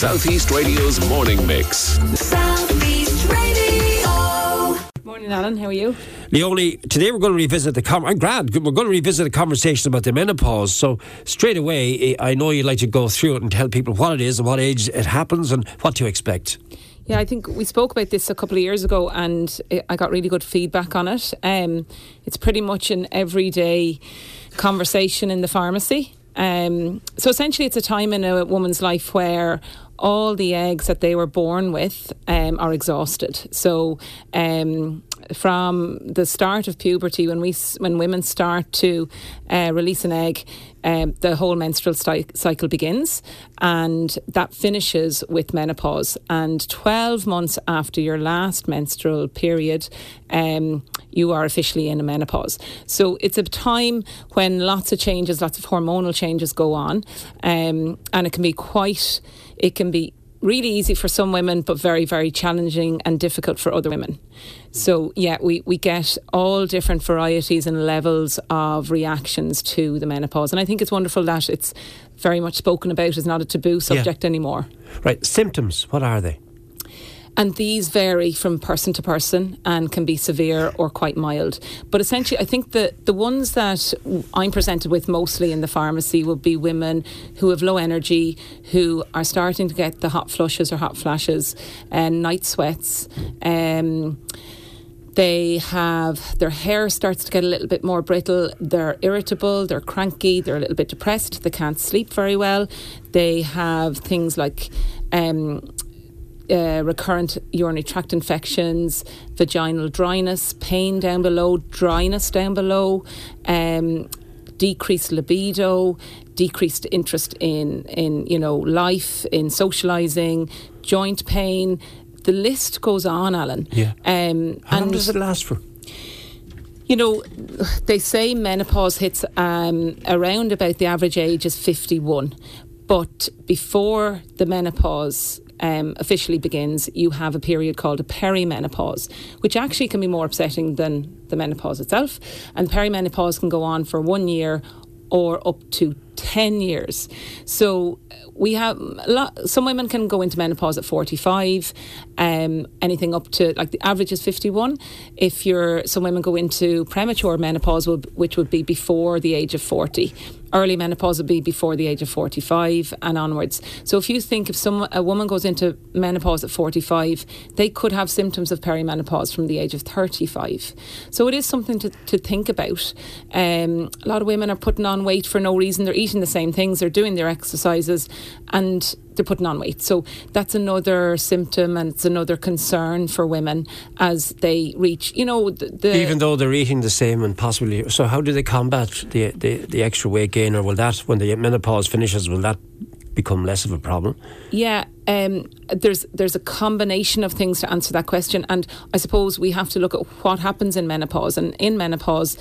Southeast Radio's morning mix. Southeast Radio. Morning, Alan. How are you? Leonie, today we're going to revisit the. Com- I'm glad we're going to revisit the conversation about the menopause. So straight away, I know you'd like to go through it and tell people what it is and what age it happens and what to expect. Yeah, I think we spoke about this a couple of years ago, and it, I got really good feedback on it. Um, it's pretty much an everyday conversation in the pharmacy. Um, so essentially, it's a time in a woman's life where all the eggs that they were born with um, are exhausted. So um, from the start of puberty, when we when women start to uh, release an egg, um, the whole menstrual cy- cycle begins, and that finishes with menopause. And twelve months after your last menstrual period, um, you are officially in a menopause. So it's a time when lots of changes, lots of hormonal changes go on, um, and it can be quite. It can be really easy for some women, but very, very challenging and difficult for other women. So, yeah, we, we get all different varieties and levels of reactions to the menopause. And I think it's wonderful that it's very much spoken about, it's not a taboo subject anymore. Right, symptoms, what are they? And these vary from person to person and can be severe or quite mild. But essentially, I think that the ones that I'm presented with mostly in the pharmacy will be women who have low energy, who are starting to get the hot flushes or hot flashes, and night sweats. Um, they have their hair starts to get a little bit more brittle they're irritable they're cranky they're a little bit depressed they can't sleep very well they have things like um, uh, recurrent urinary tract infections, vaginal dryness, pain down below, dryness down below, um, decreased libido, decreased interest in in you know life, in socializing, joint pain. The list goes on, Alan. Yeah. Um, How long and- does it last for? you know, they say menopause hits um, around about the average age is 51. But before the menopause um, officially begins, you have a period called a perimenopause, which actually can be more upsetting than the menopause itself. And perimenopause can go on for one year or up to 10 years. So we have a lot, some women can go into menopause at 45, um, anything up to like the average is 51. If you're, some women go into premature menopause, which would be before the age of 40. Early menopause would be before the age of 45 and onwards. So if you think if some a woman goes into menopause at 45, they could have symptoms of perimenopause from the age of 35. So it is something to, to think about. Um, a lot of women are putting on weight for no reason. They're eating the same things, they're doing their exercises, and they're putting on weight. So that's another symptom and it's another concern for women as they reach, you know, the, the Even though they're eating the same and possibly. So, how do they combat the, the, the extra weight gain, or will that, when the menopause finishes, will that become less of a problem? Yeah, um, there's there's a combination of things to answer that question, and I suppose we have to look at what happens in menopause. And in menopause,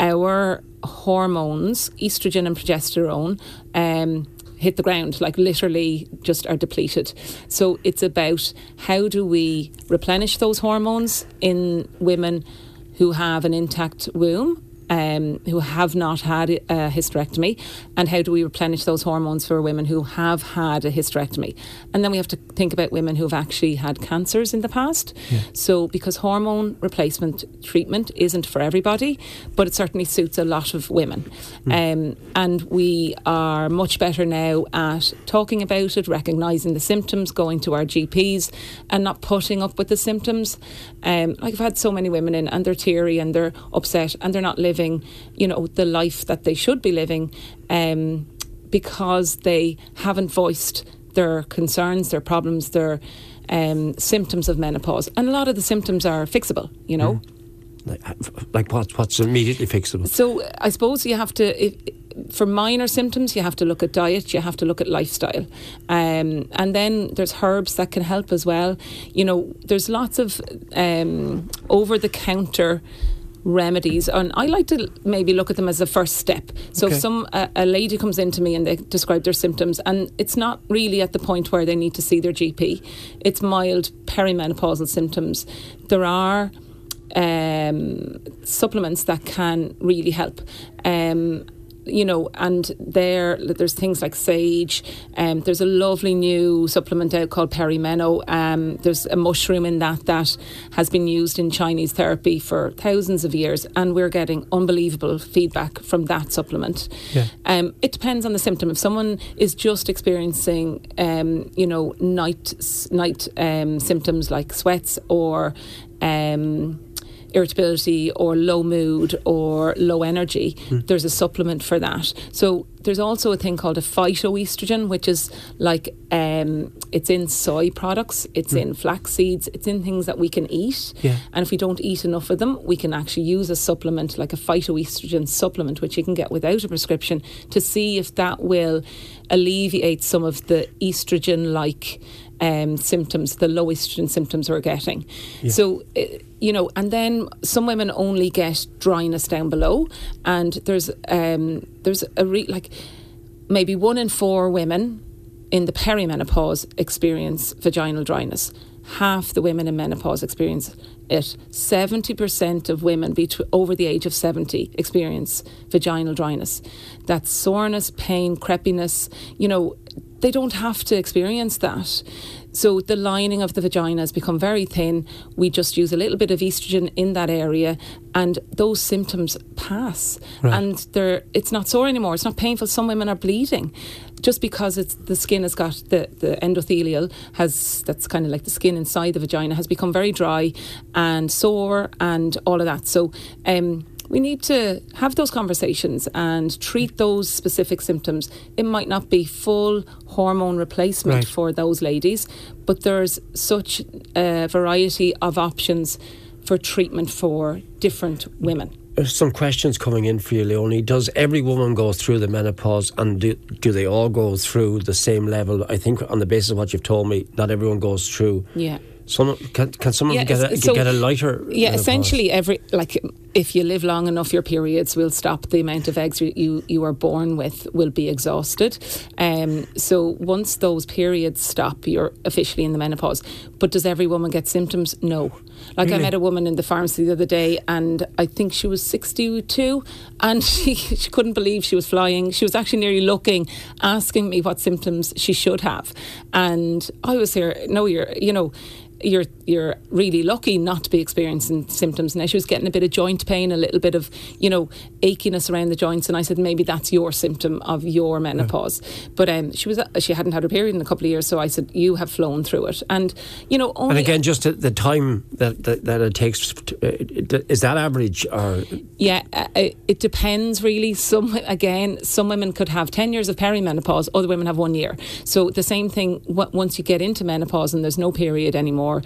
our hormones, estrogen and progesterone, um, hit the ground, like literally just are depleted. So it's about how do we replenish those hormones in women who have an intact womb um, who have not had a hysterectomy, and how do we replenish those hormones for women who have had a hysterectomy? And then we have to think about women who have actually had cancers in the past. So, because hormone replacement treatment isn't for everybody, but it certainly suits a lot of women. Um, and we are much better now at talking about it, recognising the symptoms, going to our GPs, and not putting up with the symptoms. Um, like I've had so many women in, and they're teary and they're upset and they're not living, you know, the life that they should be living, um, because they haven't voiced their concerns, their problems, their um, symptoms of menopause. And a lot of the symptoms are fixable, you know. Like, like what, what's immediately fixable? So I suppose you have to, if, for minor symptoms, you have to look at diet, you have to look at lifestyle. Um, and then there's herbs that can help as well. You know, there's lots of um, over the counter remedies and I like to maybe look at them as a first step so Okay. if some a, a lady comes in to me and they describe their symptoms and it's not really at the point where they need to see their GP it's mild perimenopausal symptoms there are um, supplements that can really help. Um, you know, and there there's things like sage. Um, there's a lovely new supplement out called perimeno. Um, there's a mushroom in that that has been used in Chinese therapy for thousands of years, and we're getting unbelievable feedback from that supplement. Yeah. Um, it depends on the symptom. If someone is just experiencing, um, you know, night night um, symptoms like sweats or um, irritability or low mood or low energy, there's a supplement for that. So there's also a thing called a phytoestrogen, which is like um, it's in soy products, it's in flax seeds, it's in things that we can eat. Yeah. And if we don't eat enough of them, we can actually use a supplement like a phytoestrogen supplement, which you can get without a prescription, to see if that will alleviate some of the estrogen like um, symptoms, the low estrogen symptoms we're getting. So, uh, you know, and then some women only get dryness down below, and there's um, there's a re- like maybe one in four women in the perimenopause experience vaginal dryness. Half the women in menopause experience it. 70% of women betw- over the age of 70 experience vaginal dryness. That's soreness, pain, crepiness. You know, they don't have to experience that. So the lining of the vagina has become very thin. We just use a little bit of estrogen in that area, and those symptoms pass. And they're it's not sore anymore. It's not painful. Some women are bleeding, just because it's the skin has got the the endothelial has that's kind of like the skin inside the vagina has become very dry and sore and all of that. So. Um, we need to have those conversations and treat those specific symptoms. It might not be full hormone replacement Right. for those ladies, but there's such a variety of options for treatment for different women. There's some questions coming in for you, Leonie. Does every woman go through the menopause and do, do they all go through the same level? I think on the basis of what you've told me, not everyone goes through. Yeah. Some, can, can someone Yeah, get, a, so- get a lighter? Yeah, menopause? essentially every like if you live long enough, your periods will stop. The amount of eggs you you, you are born with will be exhausted. Um, so once those periods stop, you're officially in the menopause. But does every woman get symptoms? No. Like I met a woman in the pharmacy the other day, and I think she was 62, and she she couldn't believe she was flying. She was actually nearly looking, asking me what symptoms she should have, and I was here. No, you're you know you're you're really lucky not to be experiencing symptoms. Now she was getting a bit of joint pain, a little bit of you know achiness around the joints, and I said maybe that's your symptom of your menopause. But um, she was she hadn't had her period in a couple of years, so I said you have flown through it, and you know only And again, just the time that, that, that it takes, to, uh, is that average? Or Yeah, uh, uh, it depends really. Some again, some women could have ten years of perimenopause, other women have one year. So the same thing. Once you get into menopause and there's no period anymore,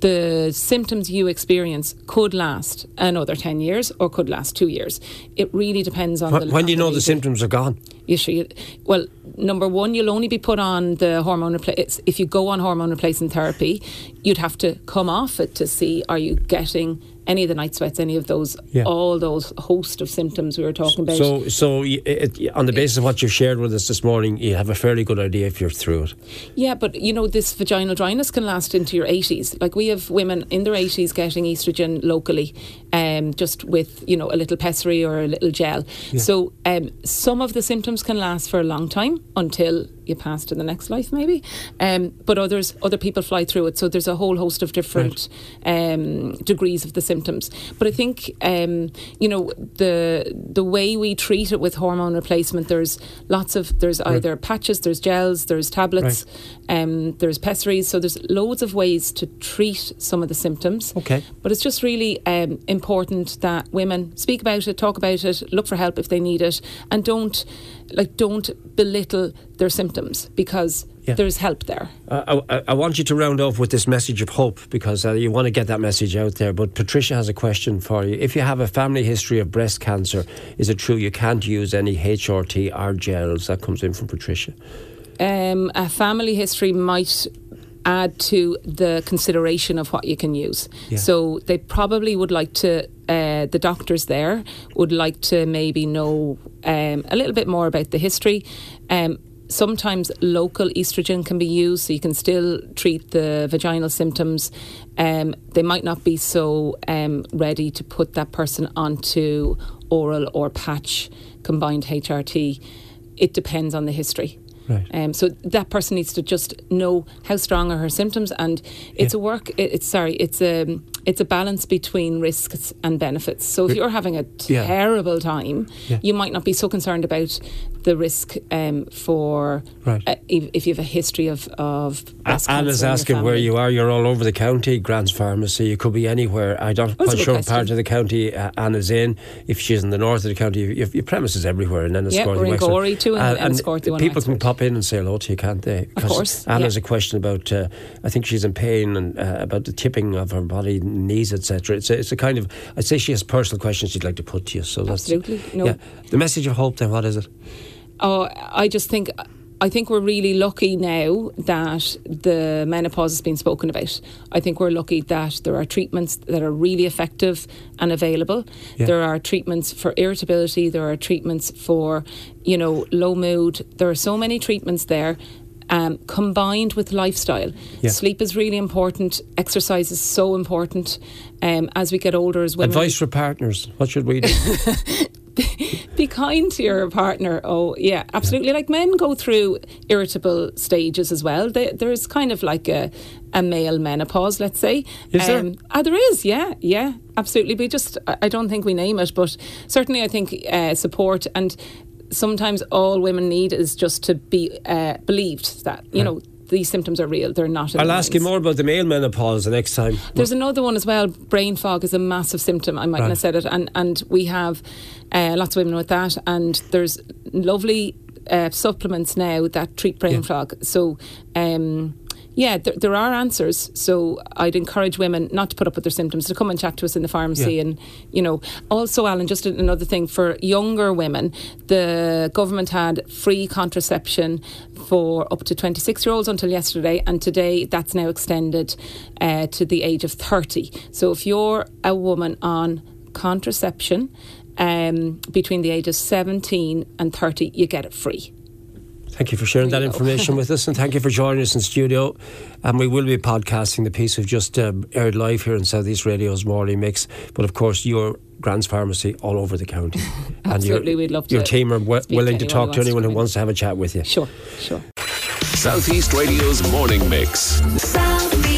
the symptoms you experience could last another ten years or could last two years. It really depends on when, the. when do you know the symptoms are gone? You should, well, number one, you'll only be put on the hormone repla- If you go on hormone replacement therapy, you'd have to come off it to see are you getting any of the night sweats, any of those, Yeah. all those host of symptoms we were talking about. So, so it, on the basis of what you've shared with us this morning, you have a fairly good idea if you're through it. Yeah, but you know, this vaginal dryness can last into your 80s. Like we have women in their 80s getting estrogen locally, um, just with, you know, a little pessary or a little gel. So um, some of the symptoms can last for a long time until you pass to the next life, maybe. Um, but others, other people fly through it. So there's a whole host of different um, degrees of the symptoms. But I think, um, you know, the the way we treat it with hormone replacement, there's lots of, there's either patches, there's gels, there's tablets, um, there's pessaries. So there's loads of ways to treat some of the symptoms. Okay. But it's just really um, important that women speak about it, talk about it, look for help if they need it, and don't like don't belittle their symptoms because Yeah. there's help there. I, I, I want you to round off with this message of hope because uh, you want to get that message out there. But Patricia has a question for you. If you have a family history of breast cancer, is it true you can't use any HRT or gels? That comes in from Patricia. um, a family history might add to the consideration of what you can use. Yeah. So they probably would like to, uh, the doctors there would like to maybe know um, a little bit more about the history. Um, sometimes local estrogen can be used, so you can still treat the vaginal symptoms. Um, they might not be so um, ready to put that person onto oral or patch combined HRT. It depends on the history. Right. Um, so that person needs to just know how strong are her symptoms, and it's Yeah. a work. it- It's sorry, it's a it's a balance between risks and benefits. So if you're having a Yeah. terrible time, Yeah. you might not be so concerned about the risk um, for Right. uh, if, if you have a history of of Anna's cancer in your asking where you are. You're all over the county. Grant's Pharmacy. You could be anywhere. I don't That's quite sure what part of the county uh, Anna's in. If she's in the north of the county, you have your premises everywhere. And then Yeah, we're in Gorey too, and Enniscorthy, one in people can Wexford. Pop in and say hello to you, can't they? Of course, Anna's yeah. a question about. Uh, I think she's in pain and uh, about the tipping of her body, knees, etc. It's a, it's a kind of. I'd say she has personal questions she'd like to put to you. So that's Absolutely, no. Yeah, the message of hope. Then what is it? Oh, I just think I think we're really lucky now that the menopause has been spoken about. I think we're lucky that there are treatments that are really effective and available. Yeah. There are treatments for irritability. There are treatments for you know low mood. There are so many treatments there. Um, combined with lifestyle, Yeah. sleep is really important. Exercise is so important. Um, as we get older, as women, Advice for partners. What should we do? be kind to your partner. Oh, yeah, absolutely. Like men go through irritable stages as well. They, there's kind of like a, a male menopause, let's say. Is there? Ah, there is, yeah, yeah, absolutely. We just, I don't think we name it, but certainly I think uh, support and sometimes all women need is just to be uh, believed that, you know, these symptoms are real. They're not. I'll ask you more about the male menopause the next time. There's another one as well. Brain fog is a massive symptom. I mightn't Right. have said it, and and we have uh, lots of women with that, and there's lovely uh, supplements now that treat brain Yeah. fog. So. Um, yeah, there, there are answers. So I'd encourage women not to put up with their symptoms to come and chat to us in the pharmacy. Yeah. And you know, also, Alan, just another thing for younger women, the government had free contraception for up to 26 year olds until yesterday, and today that's now extended uh, to the age of 30. So if you're a woman on contraception um, between the age of 17 and 30, you get it free. Thank you for sharing that There you go. information with us, and thank you for joining us in studio. And we will be podcasting the piece we've just um, aired live here in Southeast Radio's Morning Mix. But of course, your Grant's Pharmacy all over the county. and Absolutely, your, we'd love Your team are w- speak to willing to talk to anyone to who wants to have a chat with you. Sure, sure. Southeast Radio's morning mix. Southeast